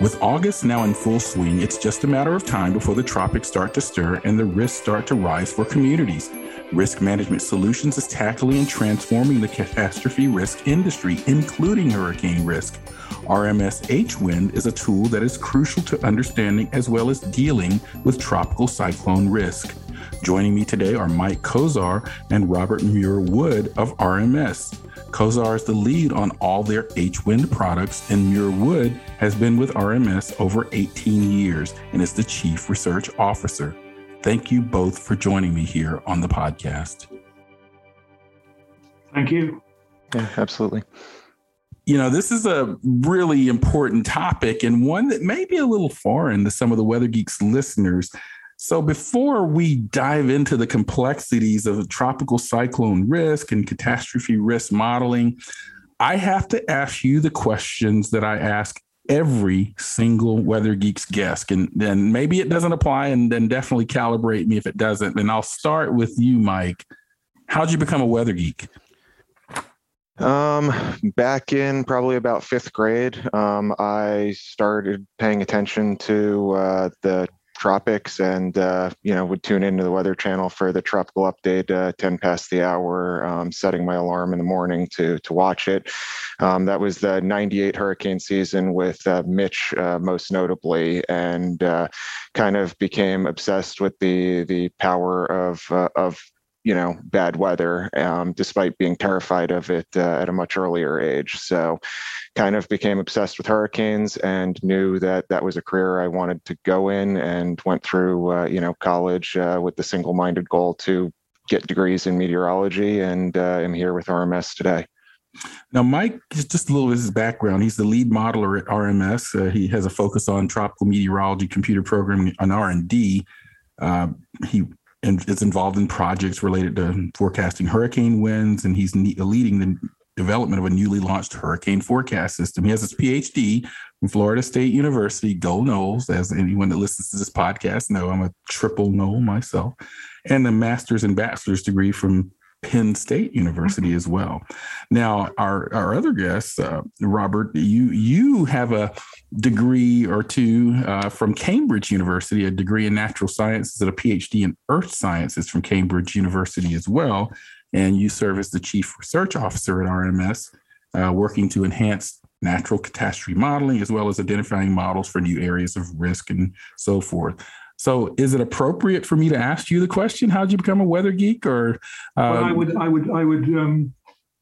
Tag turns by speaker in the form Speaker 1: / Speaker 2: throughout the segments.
Speaker 1: With August now in full swing, it's just a matter of time before the tropics start to stir and the risks start to rise for communities. Risk Management Solutions is tackling and transforming the catastrophe risk industry, including hurricane risk. RMS H Wind is a tool that is crucial to understanding as well as dealing with tropical cyclone risk. Joining me today are Mike Kozar and Robert Muir Wood of RMS. Kozar is the lead on all their H Wind products, and Muir Wood has been with RMS over 18 years and is the Chief Research Officer. Thank you both for joining me here on the podcast.
Speaker 2: Thank you.
Speaker 3: Yeah, absolutely.
Speaker 1: You know, this is a really important topic and one that may be a little foreign to some of the Weather Geeks listeners. So, before we dive into the complexities of tropical cyclone risk and catastrophe risk modeling, I have to ask you the questions that I ask every single Weather Geeks guest. And then maybe it doesn't apply, and then definitely calibrate me if it doesn't. And I'll start with you, Mike. How'd you become a Weather Geek?
Speaker 3: Um, back in probably about fifth grade, um, I started paying attention to uh, the tropics and uh, you know would tune into the weather channel for the tropical update uh, 10 past the hour um, setting my alarm in the morning to to watch it. Um, that was the 98 hurricane season with uh, mitch uh, most notably and uh, kind of became obsessed with the the power of uh, of you know bad weather um, despite being terrified of it uh, at a much earlier age so kind of became obsessed with hurricanes and knew that that was a career i wanted to go in and went through uh, you know college uh, with the single-minded goal to get degrees in meteorology and uh, am here with rms today
Speaker 1: now, Mike, just a little bit of his background. He's the lead modeler at RMS. Uh, he has a focus on tropical meteorology, computer programming, and R and D. Uh, he and is involved in projects related to forecasting hurricane winds, and he's leading the development of a newly launched hurricane forecast system. He has his PhD from Florida State University. Go Noles, as anyone that listens to this podcast know, I'm a triple Nole myself, and a master's and bachelor's degree from Penn State University as well. Now, our our other guest, uh, Robert, you you have a degree or two uh, from Cambridge University, a degree in natural sciences, and a PhD in earth sciences from Cambridge University as well. And you serve as the chief research officer at RMS, uh, working to enhance natural catastrophe modeling as well as identifying models for new areas of risk and so forth. So, is it appropriate for me to ask you the question? How did you become a weather geek? Or
Speaker 2: um... well, I would, I would, I would um,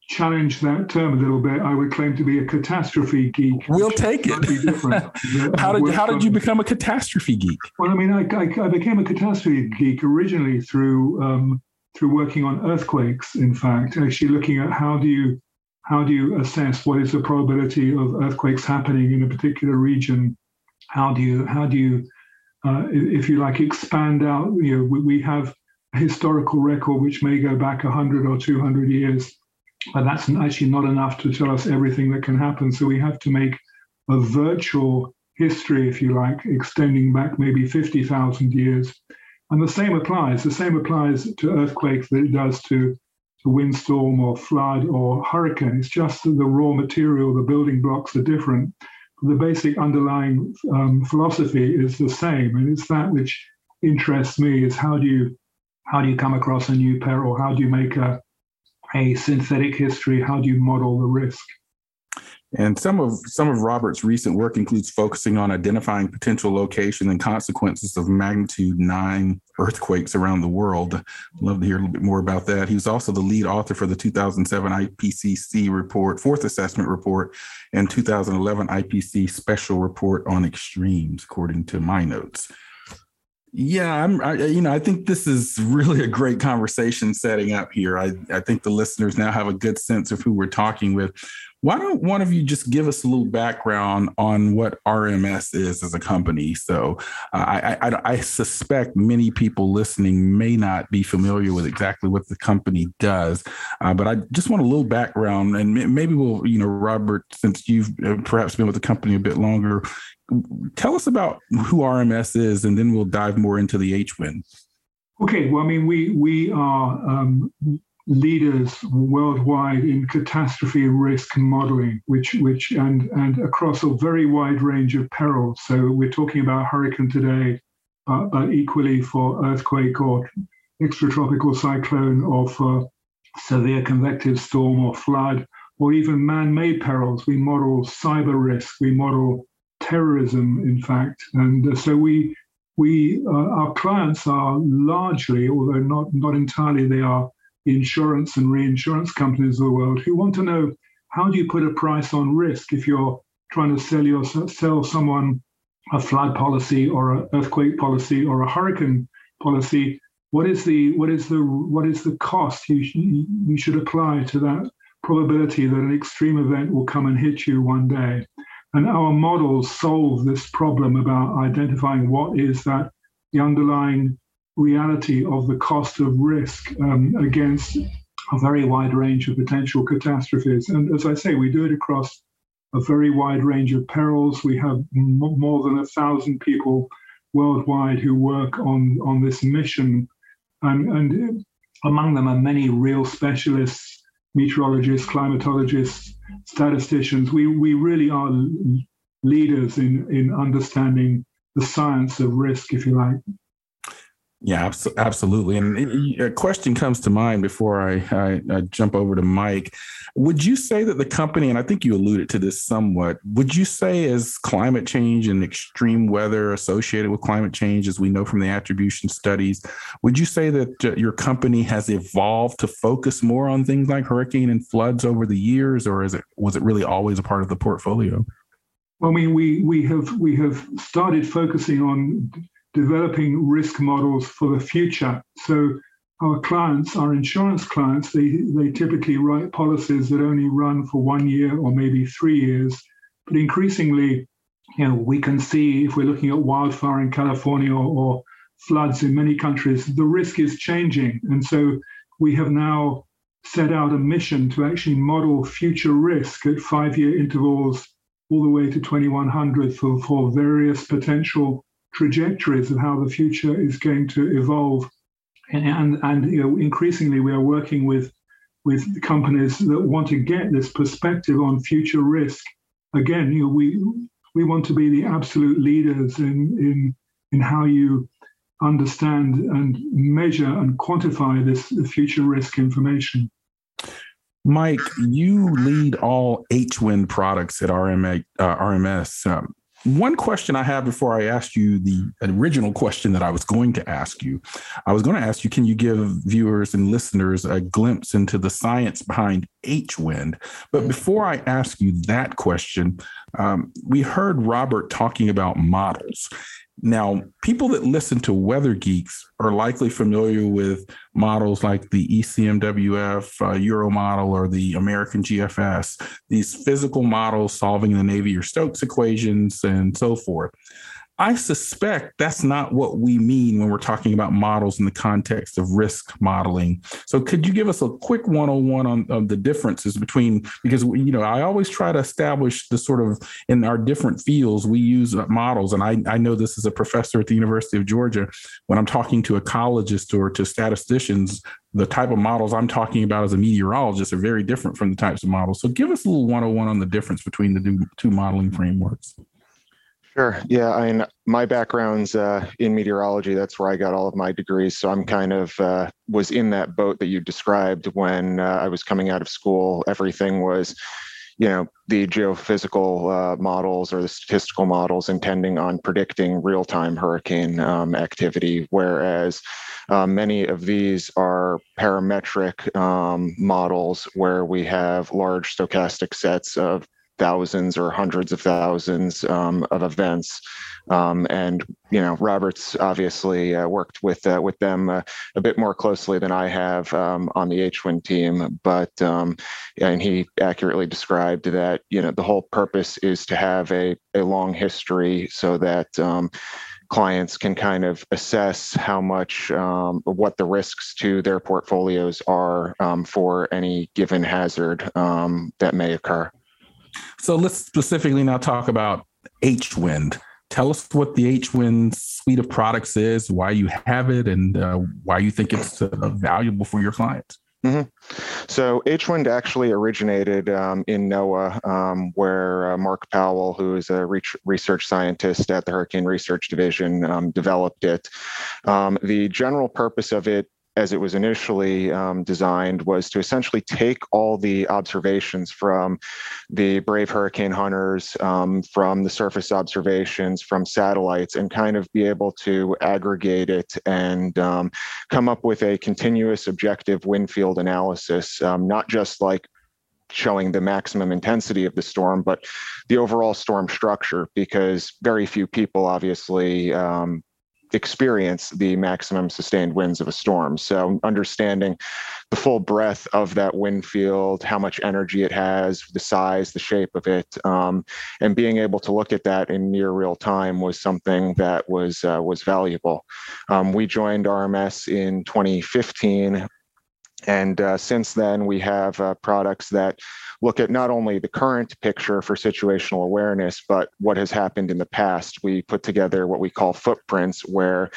Speaker 2: challenge that term a little bit. I would claim to be a catastrophe geek.
Speaker 1: We'll take it. how did how did you become a catastrophe geek?
Speaker 2: Well, I mean, I, I, I became a catastrophe geek originally through um, through working on earthquakes. In fact, actually looking at how do you how do you assess what is the probability of earthquakes happening in a particular region? How do you how do you uh, if you like, expand out. You know, we, we have a historical record which may go back 100 or 200 years, but that's actually not enough to tell us everything that can happen. So we have to make a virtual history, if you like, extending back maybe 50,000 years. And the same applies. The same applies to earthquakes that it does to, to windstorm or flood or hurricane. It's just the raw material, the building blocks are different the basic underlying um, philosophy is the same, and it's that which interests me: is how do you how do you come across a new peril? How do you make a a synthetic history? How do you model the risk?
Speaker 1: And some of some of Robert's recent work includes focusing on identifying potential location and consequences of magnitude nine earthquakes around the world. Love to hear a little bit more about that. He was also the lead author for the 2007 IPCC report, fourth assessment report, and 2011 IPCC special report on extremes, according to my notes. Yeah, I'm. I, you know, I think this is really a great conversation setting up here. I, I think the listeners now have a good sense of who we're talking with. Why don't one of you just give us a little background on what RMS is as a company? So uh, I, I, I, suspect many people listening may not be familiar with exactly what the company does, uh, but I just want a little background, and maybe we'll, you know, Robert, since you've uh, perhaps been with the company a bit longer, tell us about who RMS is, and then we'll dive more into the HWind.
Speaker 2: Okay, well, I mean, we we are um, leaders worldwide in catastrophe risk modeling, which which and and across a very wide range of perils. So we're talking about hurricane today, uh, but equally for earthquake or extratropical cyclone, or for severe convective storm or flood, or even man-made perils. We model cyber risk. We model terrorism, in fact, and uh, so we we uh, our clients are largely, although not not entirely, they are the insurance and reinsurance companies of the world who want to know how do you put a price on risk if you're trying to sell your sell someone a flood policy or an earthquake policy or a hurricane policy? What is the what is the what is the cost you, you should apply to that probability that an extreme event will come and hit you one day? And our models solve this problem about identifying what is that the underlying reality of the cost of risk um, against a very wide range of potential catastrophes. And as I say, we do it across a very wide range of perils. We have m- more than a thousand people worldwide who work on, on this mission. And, and among them are many real specialists, meteorologists, climatologists, statisticians. We, we really are leaders in, in understanding the science of risk, if you like.
Speaker 1: Yeah, absolutely. And a question comes to mind before I, I, I, jump over to Mike. Would you say that the company, and I think you alluded to this somewhat, would you say as climate change and extreme weather associated with climate change, as we know from the attribution studies, would you say that uh, your company has evolved to focus more on things like hurricane and floods over the years, or is it was it really always a part of the portfolio?
Speaker 2: Well, I mean, we we have we have started focusing on developing risk models for the future. So our clients, our insurance clients, they, they typically write policies that only run for one year or maybe three years. But increasingly, you know, we can see if we're looking at wildfire in California or, or floods in many countries, the risk is changing. And so we have now set out a mission to actually model future risk at five year intervals all the way to 2100 for, for various potential trajectories of how the future is going to evolve. And, and, you know, increasingly, we are working with, with companies that want to get this perspective on future risk. Again, you know, we, we want to be the absolute leaders in, in, in how you understand and measure and quantify this future risk information.
Speaker 1: Mike, you lead all HWind products at RMA, uh, RMS. Um, one question I have before I ask you the original question that I was going to ask you, I was going to ask you, can you give viewers and listeners a glimpse into the science behind H wind? But before I ask you that question, um, we heard Robert talking about models. Now, people that listen to Weather Geeks are likely familiar with models like the ECMWF uh, Euro model or the American GFS, these physical models solving the Navier Stokes equations and so forth. I suspect that's not what we mean when we're talking about models in the context of risk modeling. So, could you give us a quick 101 on, on the differences between, because, you know, I always try to establish the sort of in our different fields, we use models. And I, I know this as a professor at the University of Georgia. When I'm talking to ecologists or to statisticians, the type of models I'm talking about as a meteorologist are very different from the types of models. So, give us a little 101 on the difference between the two modeling frameworks.
Speaker 3: Sure. Yeah. I mean, my background's uh, in meteorology. That's where I got all of my degrees. So I'm kind of uh, was in that boat that you described when uh, I was coming out of school. Everything was, you know, the geophysical uh, models or the statistical models intending on predicting real time hurricane um, activity, whereas uh, many of these are parametric um, models where we have large stochastic sets of thousands or hundreds of thousands um, of events. Um, and you know, Robert's obviously uh, worked with uh, with them uh, a bit more closely than I have um, on the HWind team. But um, and he accurately described that you know the whole purpose is to have a a long history so that um, clients can kind of assess how much um, what the risks to their portfolios are um, for any given hazard um, that may occur.
Speaker 1: So let's specifically now talk about HWind. Tell us what the HWind suite of products is, why you have it, and uh, why you think it's uh, valuable for your clients.
Speaker 3: Mm-hmm. So HWIND actually originated um, in NOAA, um, where uh, Mark Powell, who is a re- research scientist at the Hurricane Research Division, um, developed it. Um, the general purpose of it as it was initially um, designed was to essentially take all the observations from the brave hurricane hunters um, from the surface observations from satellites and kind of be able to aggregate it and um, come up with a continuous objective wind field analysis um, not just like showing the maximum intensity of the storm, but the overall storm structure, because very few people obviously um, experience the maximum sustained winds of a storm. So, understanding the full breadth of that wind field, how much energy it has, the size, the shape of it, um, and being able to look at that in near real time was something that was uh, was valuable. Um, we joined RMS in 2015 and uh, since then, we have uh, products that look at not only the current picture for situational awareness, but what has happened in the past. We put together what we call footprints, where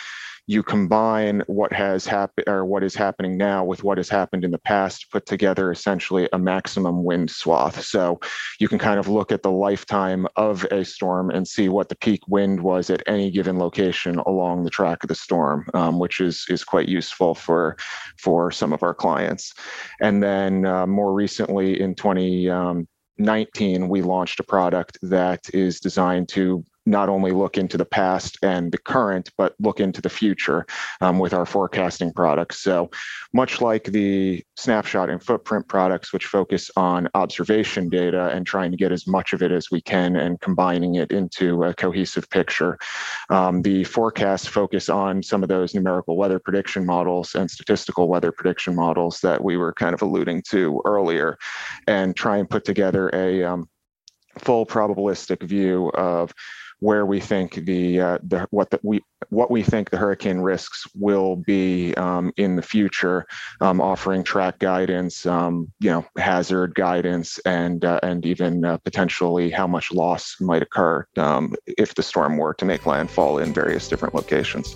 Speaker 3: you combine what has happened or what is happening now with what has happened in the past to put together essentially a maximum wind swath. So you can kind of look at the lifetime of a storm and see what the peak wind was at any given location along the track of the storm, um, which is is quite useful for for some of our clients. And then uh, more recently in 20. Um, 19, we launched a product that is designed to not only look into the past and the current, but look into the future um, with our forecasting products. So, much like the snapshot and footprint products, which focus on observation data and trying to get as much of it as we can and combining it into a cohesive picture, um, the forecasts focus on some of those numerical weather prediction models and statistical weather prediction models that we were kind of alluding to earlier, and try and put together a um, full probabilistic view of where we think the, uh, the what the, we what we think the hurricane risks will be um, in the future, um, offering track guidance, um, you know, hazard guidance, and uh, and even uh, potentially how much loss might occur um, if the storm were to make landfall in various different locations.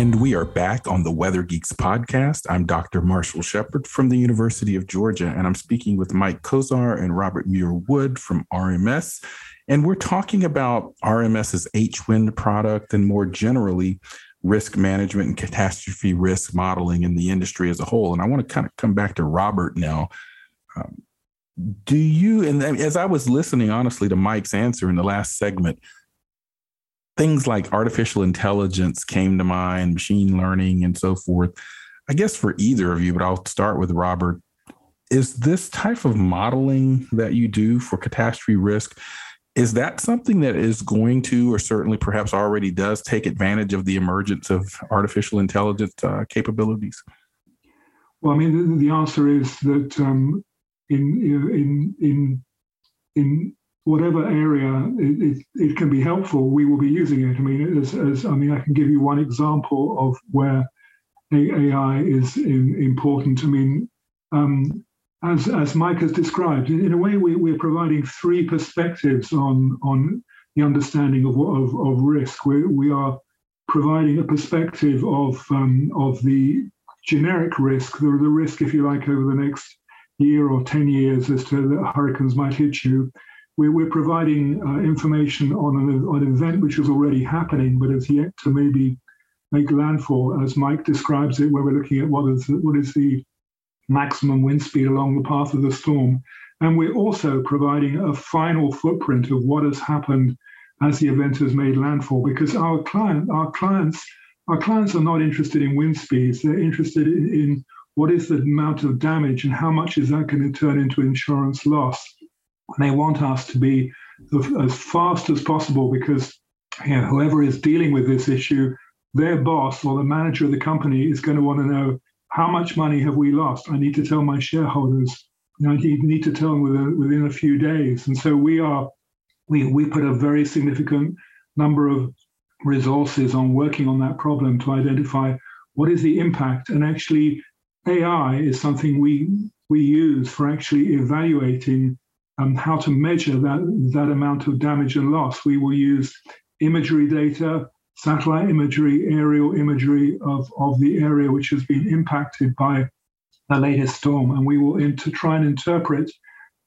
Speaker 1: And we are back on the Weather Geeks podcast. I'm Dr. Marshall Shepard from the University of Georgia, and I'm speaking with Mike Kozar and Robert Muir Wood from RMS. And we're talking about RMS's HWind product and more generally, risk management and catastrophe risk modeling in the industry as a whole. And I want to kind of come back to Robert now. Um, do you, and as I was listening honestly to Mike's answer in the last segment, things like artificial intelligence came to mind, machine learning, and so forth. I guess for either of you, but I'll start with Robert. Is this type of modeling that you do for catastrophe risk? Is that something that is going to, or certainly perhaps already does, take advantage of the emergence of artificial intelligence uh, capabilities?
Speaker 2: Well, I mean, the, the answer is that um, in in in in whatever area it, it, it, can be helpful, we will be using it. I mean, as, as I mean, I can give you one example of where AI is in, important. I mean, um, as as Mike has described, in a way, we, we're providing three perspectives on on the understanding of of, of risk. We we are providing a perspective of um, of the generic risk, the, the risk, if you like, over the next year or 10 years as to that hurricanes might hit you. We're, we're providing uh, information on an, an event which is already happening, but is yet to maybe make landfall, as Mike describes it, where we're looking at what is what is the maximum wind speed along the path of the storm. And we're also providing a final footprint of what has happened as the event has made landfall, because our client, our clients, our clients are not interested in wind speeds. They're interested in, in what is the amount of damage and how much is that going to turn into insurance loss. They want us to be as fast as possible because you know, whoever is dealing with this issue, their boss or the manager of the company is going to want to know how much money have we lost. I need to tell my shareholders. You know, I need to tell them within, within a few days. And so we are we we put a very significant number of resources on working on that problem to identify what is the impact and actually AI is something we we use for actually evaluating um, how to measure that that amount of damage and loss. We will use imagery data, satellite imagery, aerial imagery of, of the area which has been impacted by the latest storm, and we will to try and interpret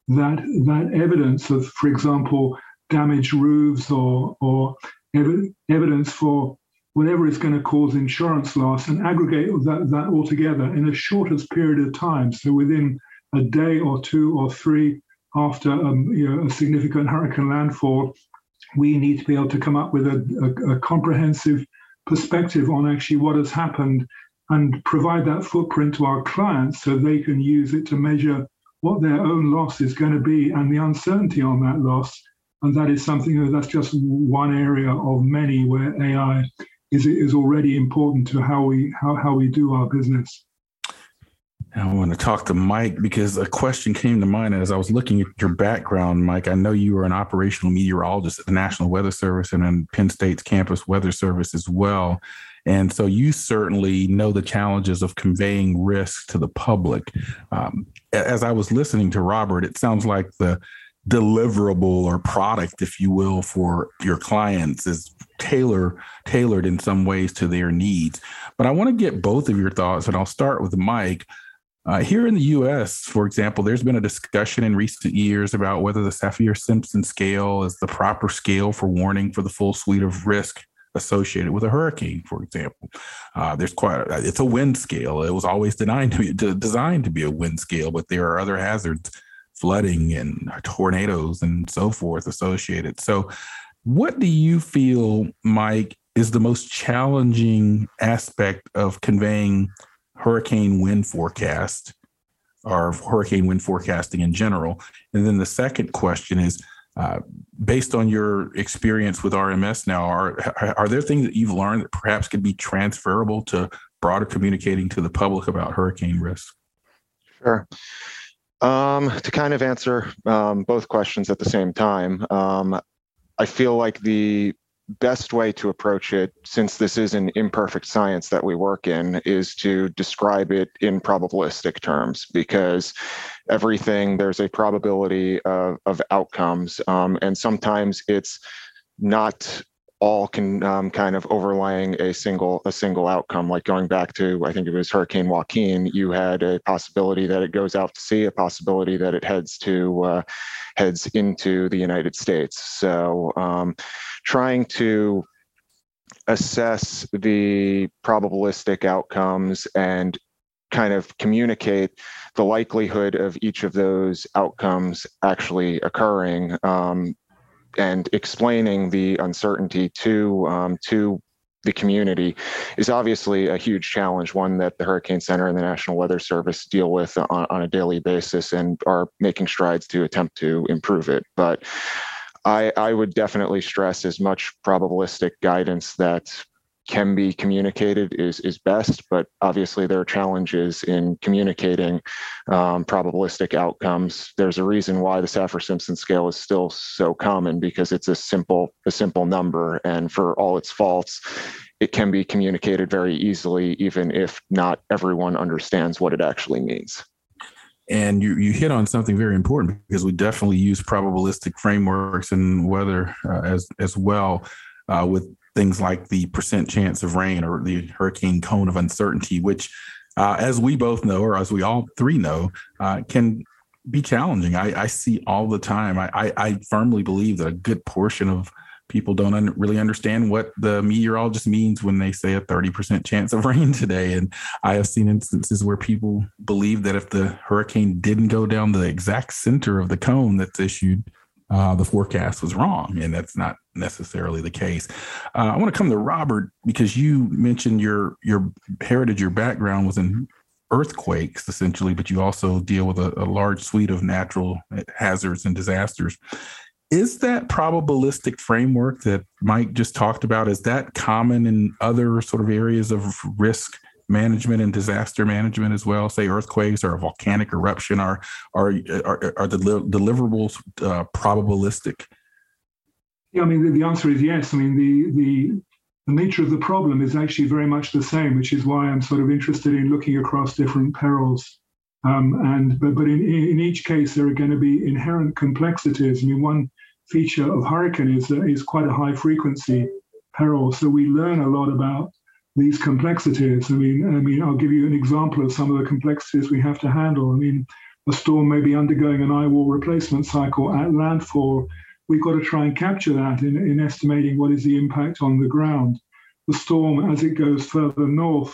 Speaker 2: that that evidence of, for example, damaged roofs or or ev- evidence for whatever is going to cause insurance loss and aggregate that, that all together in a shortest period of time. So within a day or two or three after um, you know, a significant hurricane landfall, we need to be able to come up with a, a, a comprehensive perspective on actually what has happened and provide that footprint to our clients so they can use it to measure what their own loss is going to be and the uncertainty on that loss. And that is something that's just one area of many where AI is is already important to how we how, how we do our business.
Speaker 1: I want to talk to Mike because a question came to mind as I was looking at your background, Mike. I know you were an operational meteorologist at the National Weather Service and then Penn State's campus weather service as well. And so you certainly know the challenges of conveying risk to the public. Um, as I was listening to Robert, it sounds like the deliverable or product, if you will, for your clients is tailor tailored in some ways to their needs. But I want to get both of your thoughts, and I'll start with Mike. Uh, here in the US, for example, there's been a discussion in recent years about whether the Saffir Simpson scale is the proper scale for warning for the full suite of risk associated with a hurricane, for example. Uh, there's quite a, it's a wind scale. It was always designed to, be, designed to be a wind scale, but there are other hazards flooding and tornadoes and so forth associated. So, what do you feel, Mike, is the most challenging aspect of conveying hurricane wind forecast or hurricane wind forecasting in general? And then the second question is uh, based on your experience with RMS now, are, are there things that you've learned that perhaps could be transferable to broader communicating to the public about hurricane risk?
Speaker 3: Sure. Um, to kind of answer um, both questions at the same time, um, I feel like the best way to approach it, since this is an imperfect science that we work in, is to describe it in probabilistic terms because everything, there's a probability of, of outcomes. Um, and sometimes it's not all can um, kind of overlaying a single a single outcome like going back to i think it was hurricane joaquin you had a possibility that it goes out to sea a possibility that it heads to uh, heads into the united states. So um, trying to assess the probabilistic outcomes and kind of communicate the likelihood of each of those outcomes actually occurring um, and explaining the uncertainty to um, to the community is obviously a huge challenge, one that the Hurricane Center and the National Weather Service deal with on, on a daily basis and are making strides to attempt to improve it. But I, I would definitely stress as much probabilistic guidance that can be communicated is is best but obviously there are challenges in communicating um, probabilistic outcomes. There's a reason why the Saffir Simpson scale is still so common because it's a simple a simple number and for all its faults it can be communicated very easily even if not everyone understands what it actually means.
Speaker 1: And you, you hit on something very important because we definitely use probabilistic frameworks and weather uh, as as well uh, with things like the percent chance of rain or the hurricane cone of uncertainty, which uh, as we both know, or as we all three know, uh, can be challenging. I, I, see all the time. I, I, I, firmly believe that a good portion of people don't un- really understand what the meteorologist means when they say a 30% chance of rain today. And I have seen instances where people believe that if the hurricane didn't go down the exact center of the cone that's issued, uh, the forecast was wrong, and that's not necessarily the case. Uh, I want to come to Robert because you mentioned your your heritage, your background was in earthquakes essentially, but you also deal with a, a large suite of natural hazards and disasters. Is that probabilistic framework that Mike just talked about? Is that common in other sort of areas of risk management and disaster management as well? Say earthquakes or a volcanic eruption are are are, are the deliverables uh, probabilistic?
Speaker 2: Yeah, I mean the, the answer is yes. I mean the the the nature of the problem is actually very much the same, which is why I'm sort of interested in looking across different perils. Um, and but but in, in each case there are going to be inherent complexities. I mean one feature of hurricane is uh, is quite a high frequency peril, so we learn a lot about these complexities. I mean, I mean, I'll give you an example of some of the complexities we have to handle. I mean, a storm may be undergoing an eye wall replacement cycle at landfall. We've got to try and capture that in, in estimating what is the impact on the ground. The storm, as it goes further north,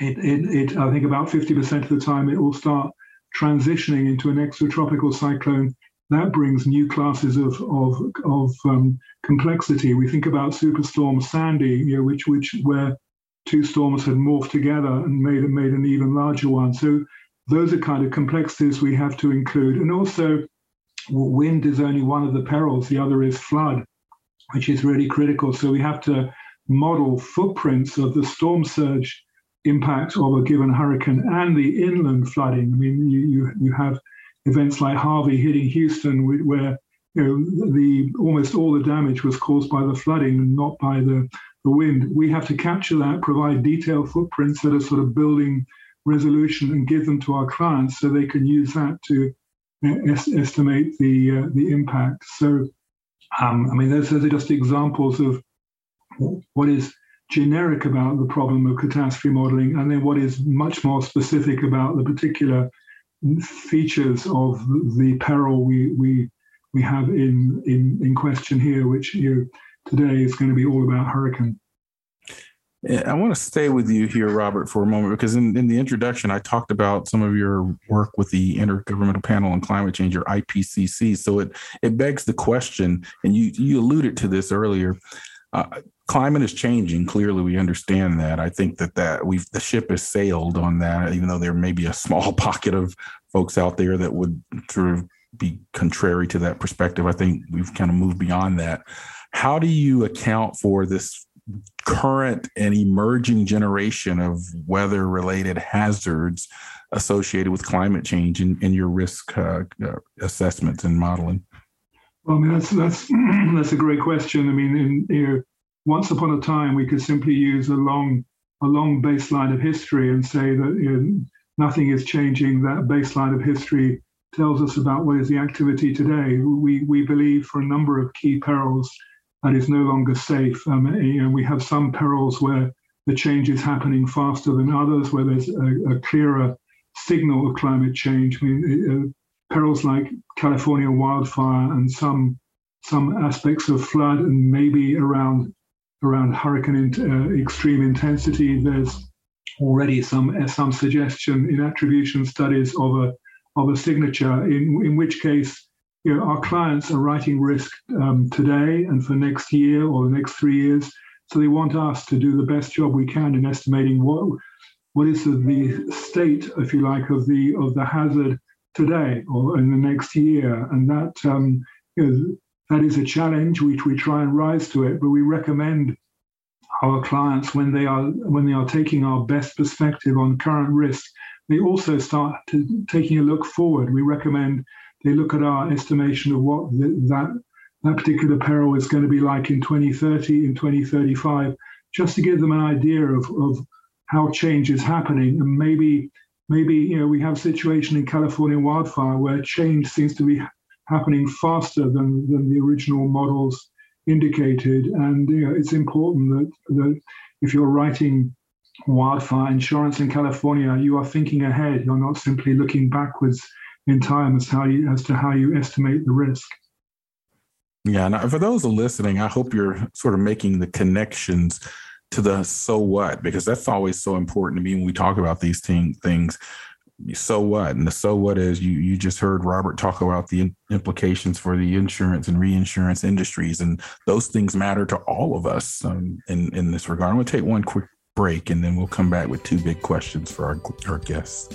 Speaker 2: it, it, it I think about 50% of the time it will start transitioning into an extratropical cyclone. That brings new classes of, of, of um, complexity. We think about Superstorm Sandy, you know, which, which where two storms had morphed together and made made an even larger one. So those are kind of complexities we have to include. And also, wind is only one of the perils. The other is flood, which is really critical. So we have to model footprints of the storm surge impact of a given hurricane and the inland flooding. I mean, you you, you have events like Harvey hitting Houston, where you know the almost all the damage was caused by the flooding not by the the wind. We have to capture that, provide detailed footprints that are sort of building resolution, and give them to our clients so they can use that to es- estimate the uh, the impact. So, um, I mean, those, are just examples of what is generic about the problem of catastrophe modeling, and then what is much more specific about the particular features of the peril we we we have in in in question here, which you today is going to be all about hurricane.
Speaker 1: I want to stay with you here, Robert, for a moment, because in, in the introduction, I talked about some of your work with the Intergovernmental Panel on Climate Change, or IPCC. So it it begs the question, and you you alluded to this earlier. Uh, climate is changing. Clearly, we understand that. I think that that we've the ship has sailed on that, even though there may be a small pocket of folks out there that would sort of be contrary to that perspective. I think we've kind of moved beyond that. How do you account for this current and emerging generation of weather related hazards associated with climate change in, in your risk uh, uh, assessments and modeling?
Speaker 2: Well, I mean, that's, that's, that's a great question. I mean, in, you know, once upon a time, we could simply use a long, a long baseline of history and say that nothing is changing. That baseline of history tells us about what is the activity today. We, we believe for a number of key perils that is no longer safe. Um, and we have some perils where the change is happening faster than others, where there's a, a clearer signal of climate change. I mean, uh, perils like California wildfire and some some aspects of flood, and maybe around around hurricane in, uh, extreme intensity. There's already some uh, some suggestion in attribution studies of a of a signature, in in which case you know, our clients are writing risk um, today and for next year or the next three years. So they want us to do the best job we can in estimating what what is the, the state, if you like, of the of the hazard today or in the next year, and that um, you know, that is a challenge which we try and rise to it. But we recommend our clients when they are when they are taking our best perspective on current risk, they also start taking a look forward. We recommend they look at our estimation of what the, that that particular peril is going to be like in 2030, in 2035, just to give them an idea of, of how change is happening. And maybe, maybe you know, we have a situation in California wildfire where change seems to be happening faster than, than the original models indicated. And you know, it's important that, that if you're writing wildfire insurance in California, you are thinking ahead. You're not simply looking backwards in time as how you as to how you estimate the risk.
Speaker 1: Yeah, and for those listening, I hope you're sort of making the connections to the so what because that's always so important to me when we talk about these things. So what and the so what is you you just heard robert talk about the implications for the insurance and reinsurance industries and those things matter to all of us um, in in this regard. I'm to take one quick break and then we'll come back with two big questions for our, our guests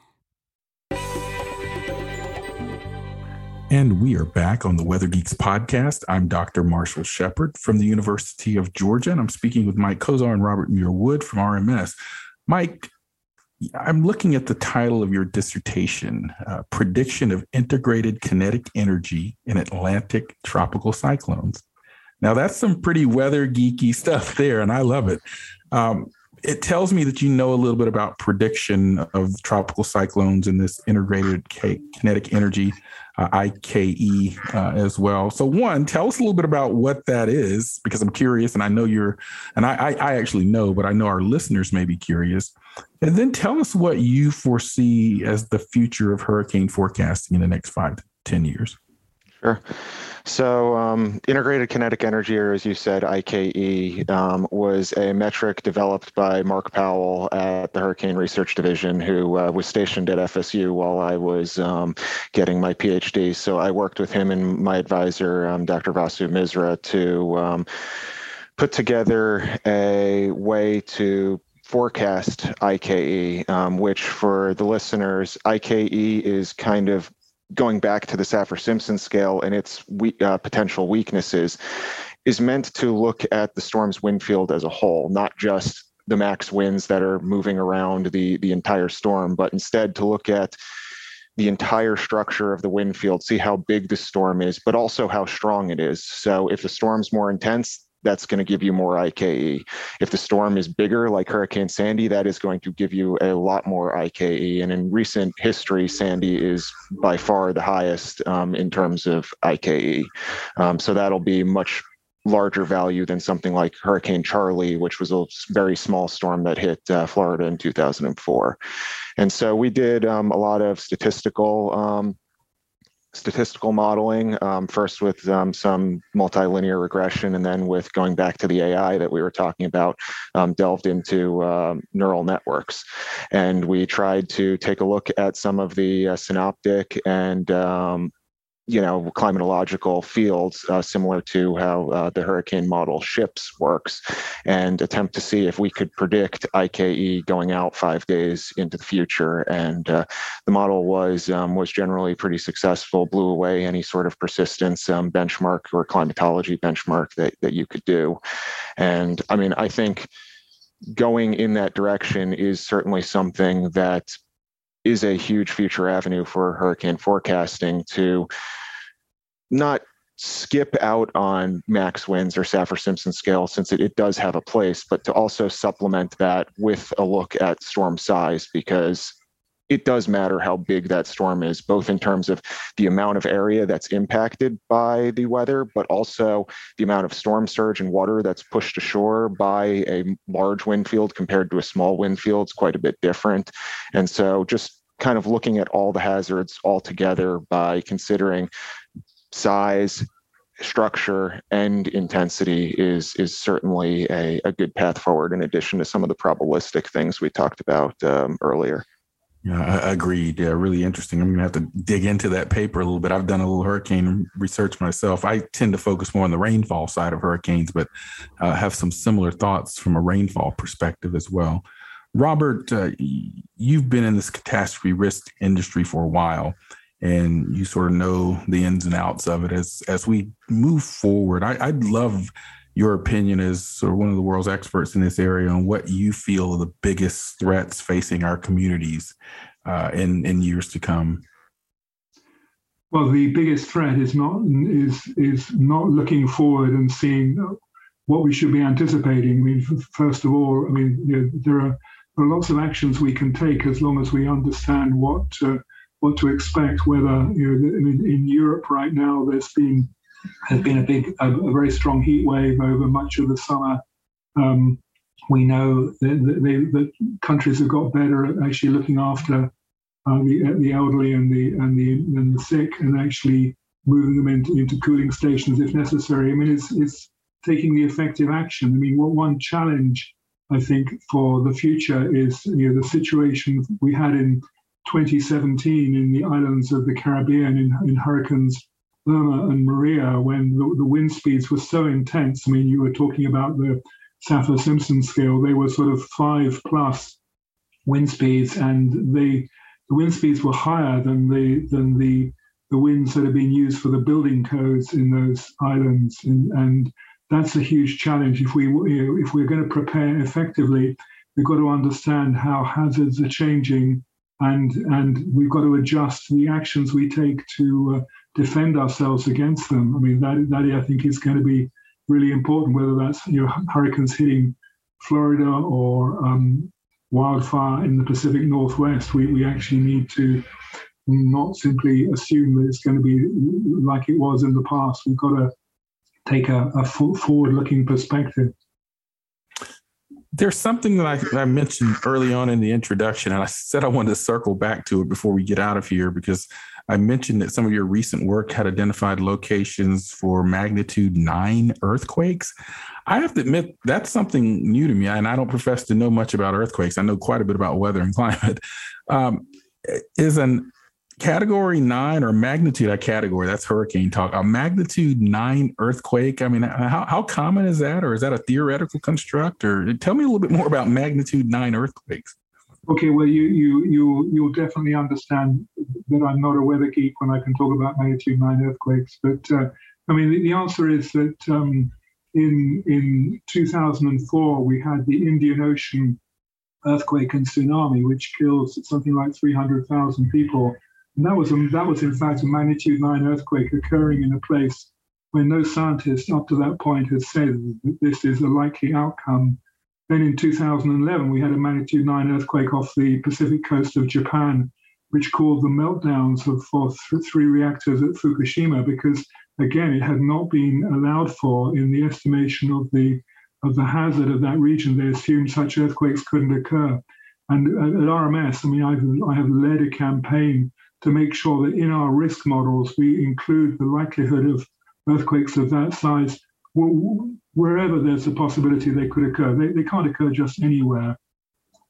Speaker 1: And we are back on the Weather Geeks podcast. I'm Dr. Marshall Shepard from the University of Georgia, and I'm speaking with Mike Kozar and Robert Muir Wood from RMS. Mike, I'm looking at the title of your dissertation uh, Prediction of Integrated Kinetic Energy in Atlantic Tropical Cyclones. Now, that's some pretty weather geeky stuff there, and I love it. Um, it tells me that you know a little bit about prediction of tropical cyclones and this integrated kinetic energy uh, IKE uh, as well. So, one, tell us a little bit about what that is, because I'm curious, and I know you're, and I, I, I actually know, but I know our listeners may be curious. And then tell us what you foresee as the future of hurricane forecasting in the next five to 10 years.
Speaker 3: Sure. So, um, integrated kinetic energy, or as you said, IKE, um, was a metric developed by Mark Powell at the Hurricane Research Division, who uh, was stationed at FSU while I was um, getting my PhD. So, I worked with him and my advisor, um, Dr. Vasu Misra, to um, put together a way to forecast IKE, um, which for the listeners, IKE is kind of going back to the Saffir Simpson scale and its we, uh, potential weaknesses, is meant to look at the storm's wind field as a whole, not just the max winds that are moving around the, the entire storm, but instead to look at the entire structure of the wind field, see how big the storm is, but also how strong it is. So if the storm's more intense, that's going to give you more IKE. If the storm is bigger, like Hurricane Sandy, that is going to give you a lot more IKE. And in recent history, Sandy is by far the highest um, in terms of IKE. Um, so that'll be much larger value than something like Hurricane Charley, which was a very small storm that hit uh, Florida in 2004. And so we did um, a lot of statistical um, statistical modeling, um, first with um, some multilinear regression, and then with going back to the AI that we were talking about, um, delved into uh, neural networks. And we tried to take a look at some of the uh, synoptic and um, you know climatological fields uh, similar to how uh, the hurricane model SHIPS works and attempt to see if we could predict ike going out five days into the future. And uh, the model was um, was generally pretty successful blew away any sort of persistence um, benchmark or climatology benchmark that, that you could do. And i mean i think going in that direction is certainly something that is a huge future avenue for hurricane forecasting to not skip out on max winds or Saffir Simpson scale since it, it does have a place, but to also supplement that with a look at storm size because it does matter how big that storm is, both in terms of the amount of area that's impacted by the weather, but also the amount of storm surge and water that's pushed ashore by a large wind field compared to a small wind field is quite a bit different. And so just kind of looking at all the hazards all together by considering size, structure, and intensity is is certainly a, a good path forward. In addition to some of the probabilistic things we talked about um, earlier.
Speaker 1: Yeah, agreed. Yeah, really interesting. I'm gonna have to dig into that paper a little bit. I've done a little hurricane research myself. I tend to focus more on the rainfall side of hurricanes, but uh, have some similar thoughts from a rainfall perspective as well. Robert, uh, you've been in this catastrophe risk industry for a while and you sort of know the ins and outs of it as as we move forward I, would love your opinion as sort of one of the world's experts in this area on what you feel are the biggest threats facing our communities uh, in in years to come.
Speaker 2: Well, the biggest threat is not is is not looking forward and seeing what we should be anticipating. I mean, first of all, I mean you know, there are there are lots of actions we can take as long as we understand what uh, what to expect. Whether you know, I mean, in Europe right now, there's been has been a big, a, a very strong heat wave over much of the summer. Um, we know that, they, that, countries have got better at actually looking after uh, the, the elderly and the and the and the sick, and actually moving them into, into cooling stations if necessary. I mean, it's it's taking the effective action. I mean, what one challenge I think for the future is you know the situation we had in 2017 in the islands of the Caribbean in, in hurricanes Irma and Maria when the, the wind speeds were so intense. I mean, you were talking about the Saffir Simpson scale; they were sort of five plus wind speeds, and the wind speeds were higher than the than the the winds that have been used for the building codes in those islands, and, and that's a huge challenge. If we you know, if we're going to prepare effectively, we've got to understand how hazards are changing, and and we've got to adjust the actions we take to uh, defend ourselves against them. I mean that that I think is going to be really important. Whether that's you know hurricanes hitting Florida or um, wildfire in the Pacific Northwest, we, we actually need to not simply assume that it's going to be like it was in the past. We've got to take a, a forward looking perspective.
Speaker 1: There's something that I, I, mentioned early on in the introduction, and I said I wanted to circle back to it before we get out of here because I mentioned that some of your recent work had identified locations for magnitude nine earthquakes. I have to admit, that's something new to me, and I don't profess to know much about earthquakes. I know quite a bit about weather and climate. Um, is an category nine or magnitude a category that's hurricane talk a magnitude nine earthquake? I mean how, how common is that? Or is that a theoretical construct? Or tell me a little bit more about magnitude nine earthquakes.
Speaker 2: Okay well you you you you'll definitely understand that i'm not a weather geek when i can talk about magnitude nine earthquakes but uh, i mean the, the, answer is that um, in in 2004 we had the indian ocean earthquake and tsunami which killed something like 300000 people and that was, a, that was in fact a magnitude 9 earthquake occurring in a place where no scientist up to that point had said that this is a likely outcome. Then in 2011, we had a magnitude 9 earthquake off the Pacific coast of Japan, which caused the meltdowns of, for th- three reactors at Fukushima because, again, it had not been allowed for in the estimation of the of the hazard of that region. They assumed such earthquakes couldn't occur. And at, at RMS, I mean, I've, I have led a campaign to make sure that in our risk models we include the likelihood of earthquakes of that size wherever there's a possibility they could occur. They, they can't occur just anywhere.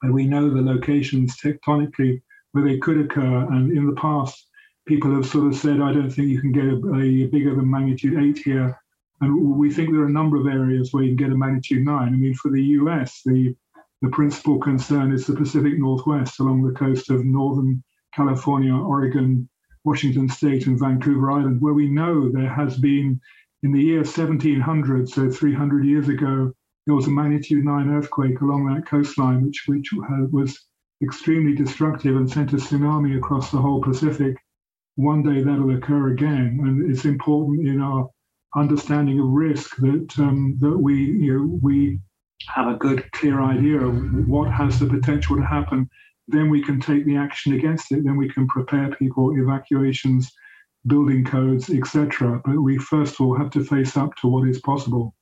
Speaker 2: And we know the locations tectonically where they could occur. And in the past, people have sort of said, I don't think you can get a, a bigger than magnitude eight here. And we think there are a number of areas where you can get a magnitude nine. I mean, for the US, the, the principal concern is the Pacific Northwest along the coast of northern California, Oregon, Washington State, and Vancouver Island, where we know there has been, in the year 1700, so 300 years ago, there was a magnitude 9 earthquake along that coastline, which, which was extremely destructive and sent a tsunami across the whole Pacific. One day that'll occur again, and it's important in our understanding of risk that um, that we you know we have a good clear idea of what has the potential to happen then we can take the action against it. Then we can prepare people, evacuations, building codes, etc. But we first of all have to face up to what is possible.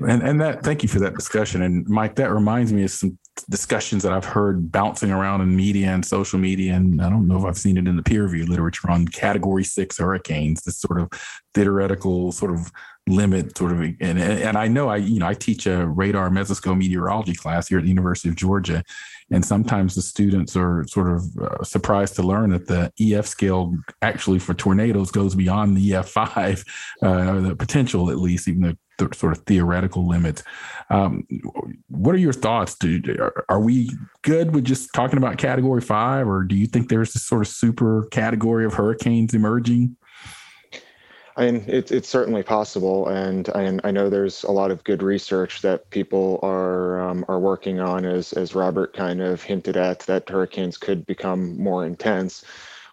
Speaker 1: And and that thank you for that discussion. And Mike, that reminds me of some discussions that I've heard bouncing around in media and social media, and I don't know if I've seen it in the peer review literature on Category Six hurricanes. This sort of theoretical sort of limit sort of and and I know I you know I teach a radar mesoscale meteorology class here at the University of Georgia and sometimes the students are sort of uh, surprised to learn that the EF scale actually for tornadoes goes beyond the EF5 uh, the potential at least even the, the sort of theoretical limits. Um, what are your thoughts? Do, are, are we good with just talking about category 5 or do you think there's this sort of super category of hurricanes emerging?
Speaker 3: I mean, it, it's certainly possible, and I, I know there's a lot of good research that people are um, are working on, as as Robert kind of hinted at, that hurricanes could become more intense.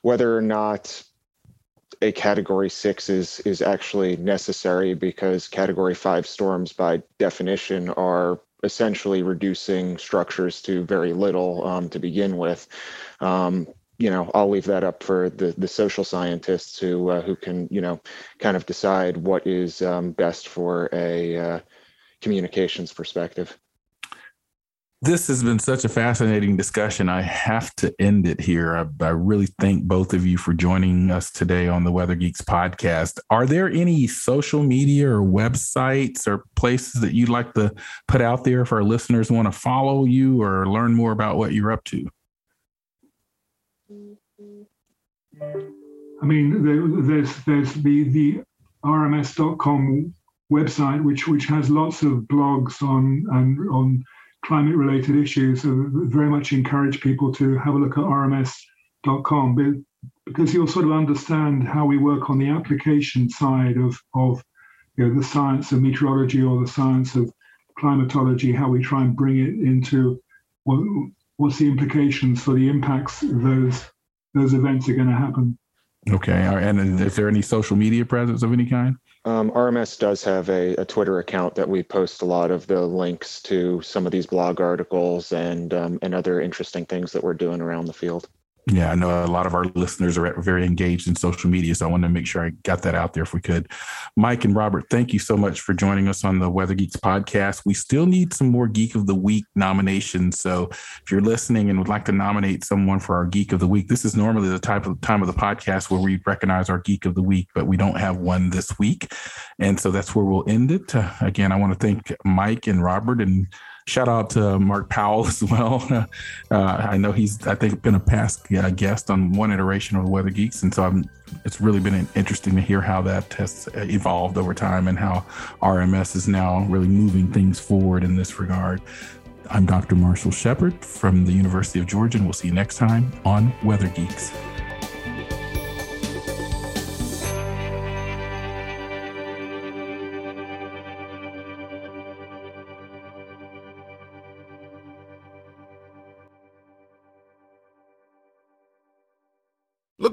Speaker 3: Whether or not a Category Six is is actually necessary, because Category Five storms, by definition, are essentially reducing structures to very little um, to begin with. Um, you know, I'll leave that up for the the social scientists who uh, who can you know kind of decide what is um, best for a uh, communications perspective.
Speaker 1: This has been such a fascinating discussion. I have to end it here. I, I, really thank both of you for joining us today on the Weather Geeks podcast. Are there any social media or websites or places that you'd like to put out there if our listeners want to follow you or learn more about what you're up to?
Speaker 2: I mean, there's there's the the rms.com website, which which has lots of blogs on and on climate related issues. So very much encourage people to have a look at rms.com because you'll sort of understand how we work on the application side of of you know, the science of meteorology or the science of climatology, how we try and bring it into what, what's the implications for the impacts those those events are going to happen.
Speaker 1: Okay. And is there any social media presence of any kind?
Speaker 3: Um, RMS does have a, a, Twitter account that we post a lot of the links to some of these blog articles and um, and other interesting things that we're doing around the field.
Speaker 1: Yeah, I know a lot of our listeners are very engaged in social media, so I wanted to make sure I got that out there if we could. Mike and Robert, thank you so much for joining us on the Weather Geeks podcast. We still need some more Geek of the Week nominations. So if you're listening and would like to nominate someone for our Geek of the Week, this is normally the type of time of the podcast where we recognize our Geek of the Week, but we don't have one this week. And so that's where we'll end it. Uh, again, I want to thank Mike and Robert and shout out to Mark Powell as well. Uh, I know he's, I think, been a past uh, guest on one iteration of the Weather Geeks, and so I'm, it's really been interesting to hear how that has evolved over time and how RMS is now really moving things forward in this regard. I'm Dr. Marshall Shepard from the University of Georgia, and we'll see you next time on Weather Geeks.